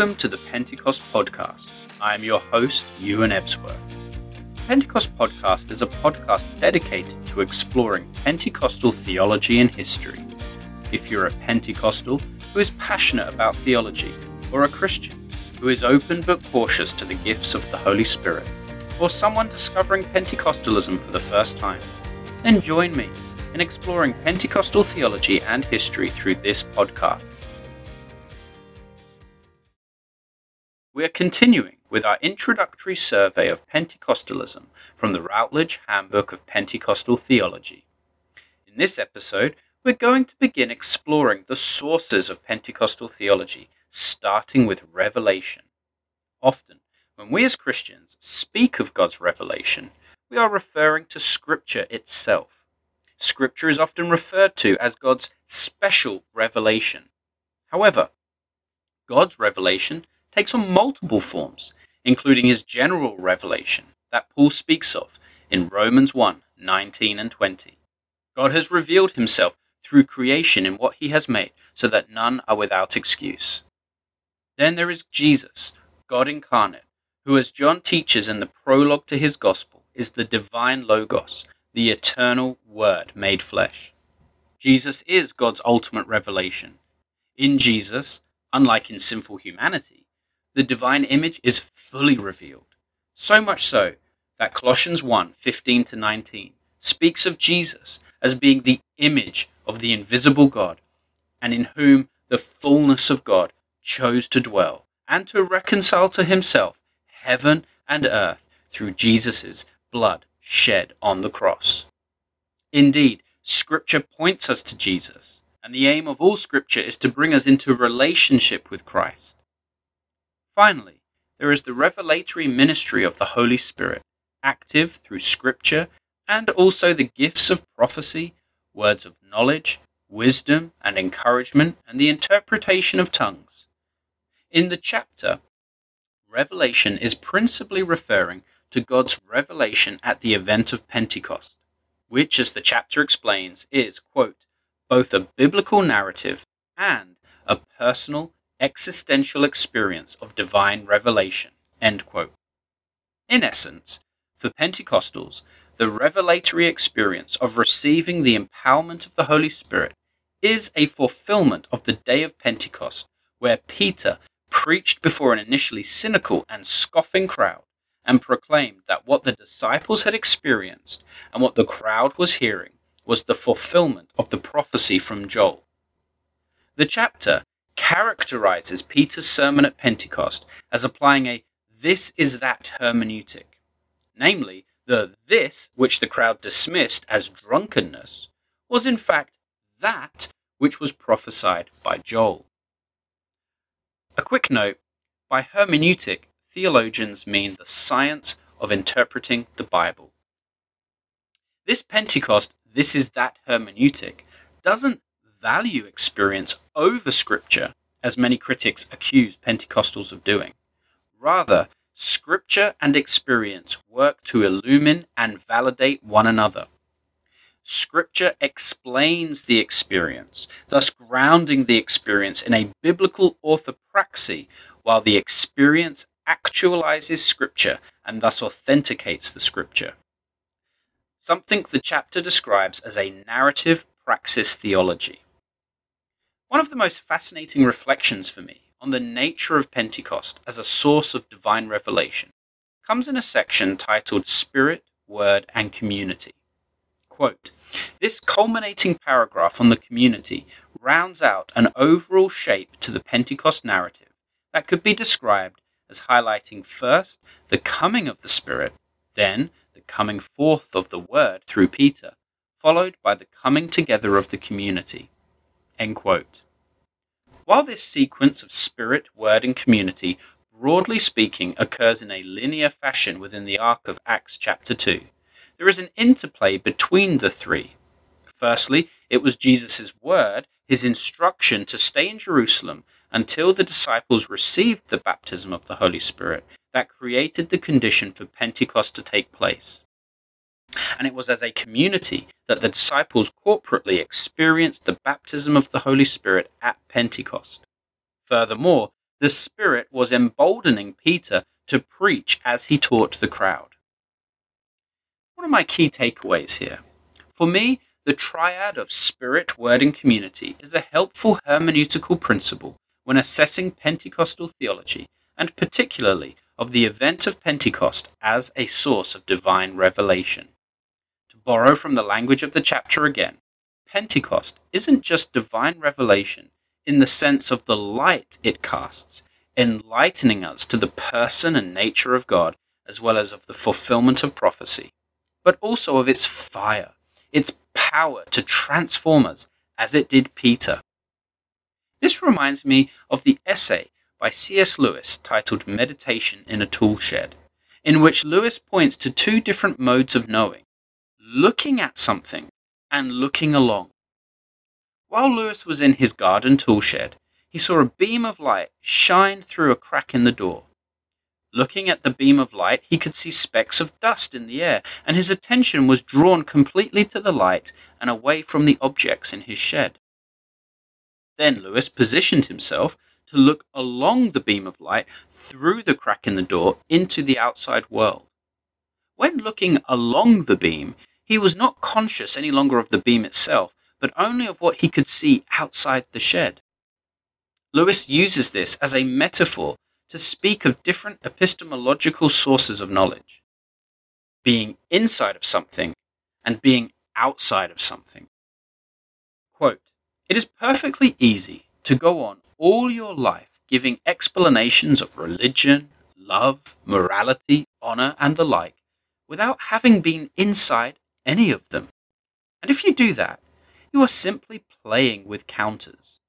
Welcome to the Pentecost Podcast. I am your host, Ewan Ebsworth. Pentecost Podcast is a podcast dedicated to exploring Pentecostal theology and history. If you're a Pentecostal who is passionate about theology, or a Christian who is open but cautious to the gifts of the Holy Spirit, or someone discovering Pentecostalism for the first time, then join me in exploring Pentecostal theology and history through this podcast. We are continuing with our introductory survey of Pentecostalism from the Routledge Handbook of Pentecostal Theology. In this episode, we're going to begin exploring the sources of Pentecostal theology, starting with revelation. Often, when we as Christians speak of God's revelation, we are referring to Scripture itself. Scripture is often referred to as God's special revelation. However, God's revelation takes on multiple forms, including his general revelation that Paul speaks of in Romans 1 19 and 20. God has revealed himself through creation in what he has made, so that none are without excuse. Then there is Jesus, God incarnate, who, as John teaches in the prologue to his gospel, is the divine Logos, the eternal Word made flesh. Jesus is God's ultimate revelation. In Jesus, unlike in sinful humanity, the divine image is fully revealed. So much so that Colossians 1 15 to 19 speaks of Jesus as being the image of the invisible God, and in whom the fullness of God chose to dwell, and to reconcile to himself heaven and earth through Jesus' blood shed on the cross. Indeed, Scripture points us to Jesus, and the aim of all Scripture is to bring us into relationship with Christ. Finally, there is the revelatory ministry of the Holy Spirit, active through Scripture and also the gifts of prophecy, words of knowledge, wisdom and encouragement, and the interpretation of tongues. In the chapter, Revelation is principally referring to God's revelation at the event of Pentecost, which, as the chapter explains, is, quote, both a biblical narrative and a personal existential experience of divine revelation. In essence, for Pentecostals, the revelatory experience of receiving the empowerment of the Holy Spirit is a fulfillment of the day of Pentecost, where Peter preached before an initially cynical and scoffing crowd and proclaimed that what the disciples had experienced and what the crowd was hearing was the fulfillment of the prophecy from Joel. The chapter characterizes Peter's sermon at Pentecost as applying a this is that hermeneutic. Namely, the this which the crowd dismissed as drunkenness was in fact that which was prophesied by Joel. A quick note by hermeneutic, theologians mean the science of interpreting the Bible. This Pentecost, this is that hermeneutic, doesn't value experience over Scripture, as many critics accuse Pentecostals of doing. Rather, Scripture and experience work to illumine and validate one another. Scripture explains the experience, thus grounding the experience in a biblical orthopraxy, while the experience actualizes Scripture and thus authenticates the Scripture. Something the chapter describes as a narrative praxis theology. One of the most fascinating reflections for me on the nature of Pentecost as a source of divine revelation comes in a section titled Spirit, Word, and Community. Quote, this culminating paragraph on the community rounds out an overall shape to the Pentecost narrative that could be described as highlighting first the coming of the Spirit, then the coming forth of the Word through Peter, followed by the coming together of the community. While this sequence of spirit, word, and community, broadly speaking, occurs in a linear fashion within the arc of Acts chapter 2, there is an interplay between the three. Firstly, it was Jesus' word, his instruction to stay in Jerusalem until the disciples received the baptism of the Holy Spirit, that created the condition for Pentecost to take place. And it was as a community that the disciples corporately experienced the baptism of the Holy Spirit at Pentecost. Furthermore, the Spirit was emboldening Peter to preach as he taught the crowd. What are my key takeaways here? For me, the triad of spirit, word, and community is a helpful hermeneutical principle when assessing Pentecostal theology, and particularly of the event of Pentecost as a source of divine revelation. Borrow from the language of the chapter again, Pentecost isn't just divine revelation in the sense of the light it casts, enlightening us to the person and nature of God, as well as of the fulfillment of prophecy, but also of its fire, its power to transform us, as it did Peter. This reminds me of the essay by C.S. Lewis titled Meditation in a Toolshed, in which Lewis points to two different modes of knowing looking at something and looking along. While Lewis was in his garden tool shed, he saw a beam of light shine through a crack in the door. Looking at the beam of light, he could see specks of dust in the air, and his attention was drawn completely to the light and away from the objects in his shed. Then Lewis positioned himself to look along the beam of light through the crack in the door into the outside world. When looking along the beam, he was not conscious any longer of the beam itself, but only of what he could see outside the shed. Lewis uses this as a metaphor to speak of different epistemological sources of knowledge being inside of something and being outside of something. Quote, it is perfectly easy to go on all your life giving explanations of religion, love, morality, honor, and the like without having been inside any of them. And if you do that, you are simply playing with counters.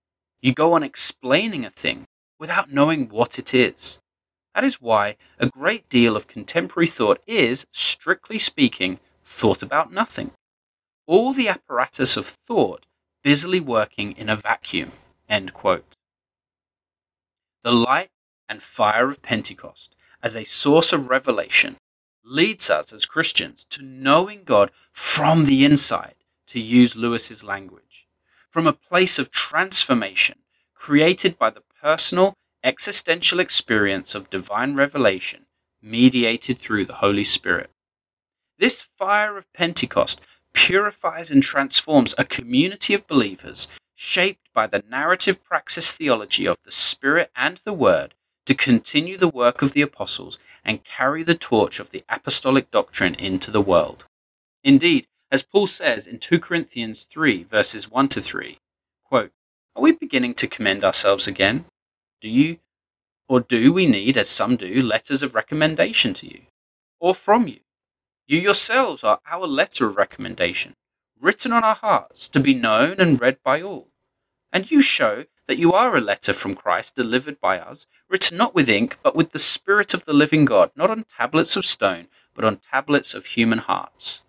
You go on explaining a thing without knowing what it is. That is why a great deal of contemporary thought is, strictly speaking, thought about nothing. All the apparatus of thought busily working in a vacuum. The light and fire of Pentecost as a source of revelation leads us as Christians to knowing God from the inside, to use Lewis's language, from a place of transformation created by the personal existential experience of divine revelation mediated through the Holy Spirit. This fire of Pentecost purifies and transforms a community of believers shaped by the narrative praxis theology of the Spirit and the Word to continue the work of the apostles and carry the torch of the apostolic doctrine into the world. Indeed, as Paul says in 2 Corinthians 3, verses 1 to 3, quote, are we beginning to commend ourselves again? Do you, or do we need, as some do, letters of recommendation to you, or from you? You yourselves are our letter of recommendation, written on our hearts, to be known and read by all. And you show that you are a letter from Christ delivered by us, written not with ink, but with the Spirit of the living God, not on tablets of stone, but on tablets of human hearts.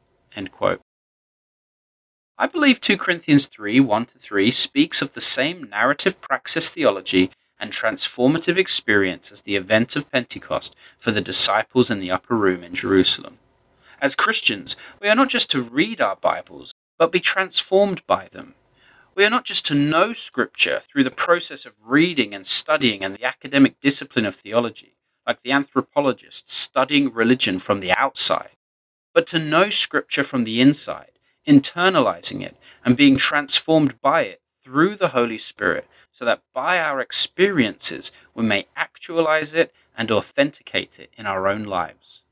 I believe 2 Corinthians 3 1 to 3 speaks of the same narrative praxis theology and transformative experience as the event of Pentecost for the disciples in the upper room in Jerusalem. As Christians, we are not just to read our Bibles, but be transformed by them. We are not just to know Scripture through the process of reading and studying and the academic discipline of theology, like the anthropologists studying religion from the outside, but to know Scripture from the inside internalizing it, and being transformed by it through the Holy Spirit, so that by our experiences we may actualize it and authenticate it in our own lives.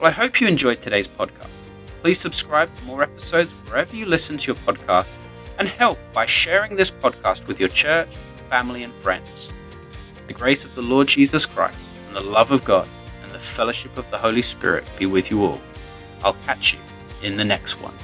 Well, I hope you enjoyed today's podcast. Please subscribe to more episodes wherever you listen to your podcast and help by sharing this podcast with your church, family, and friends. The grace of the Lord Jesus Christ and the love of God and the fellowship of the Holy Spirit be with you all. I'll catch you in the next one.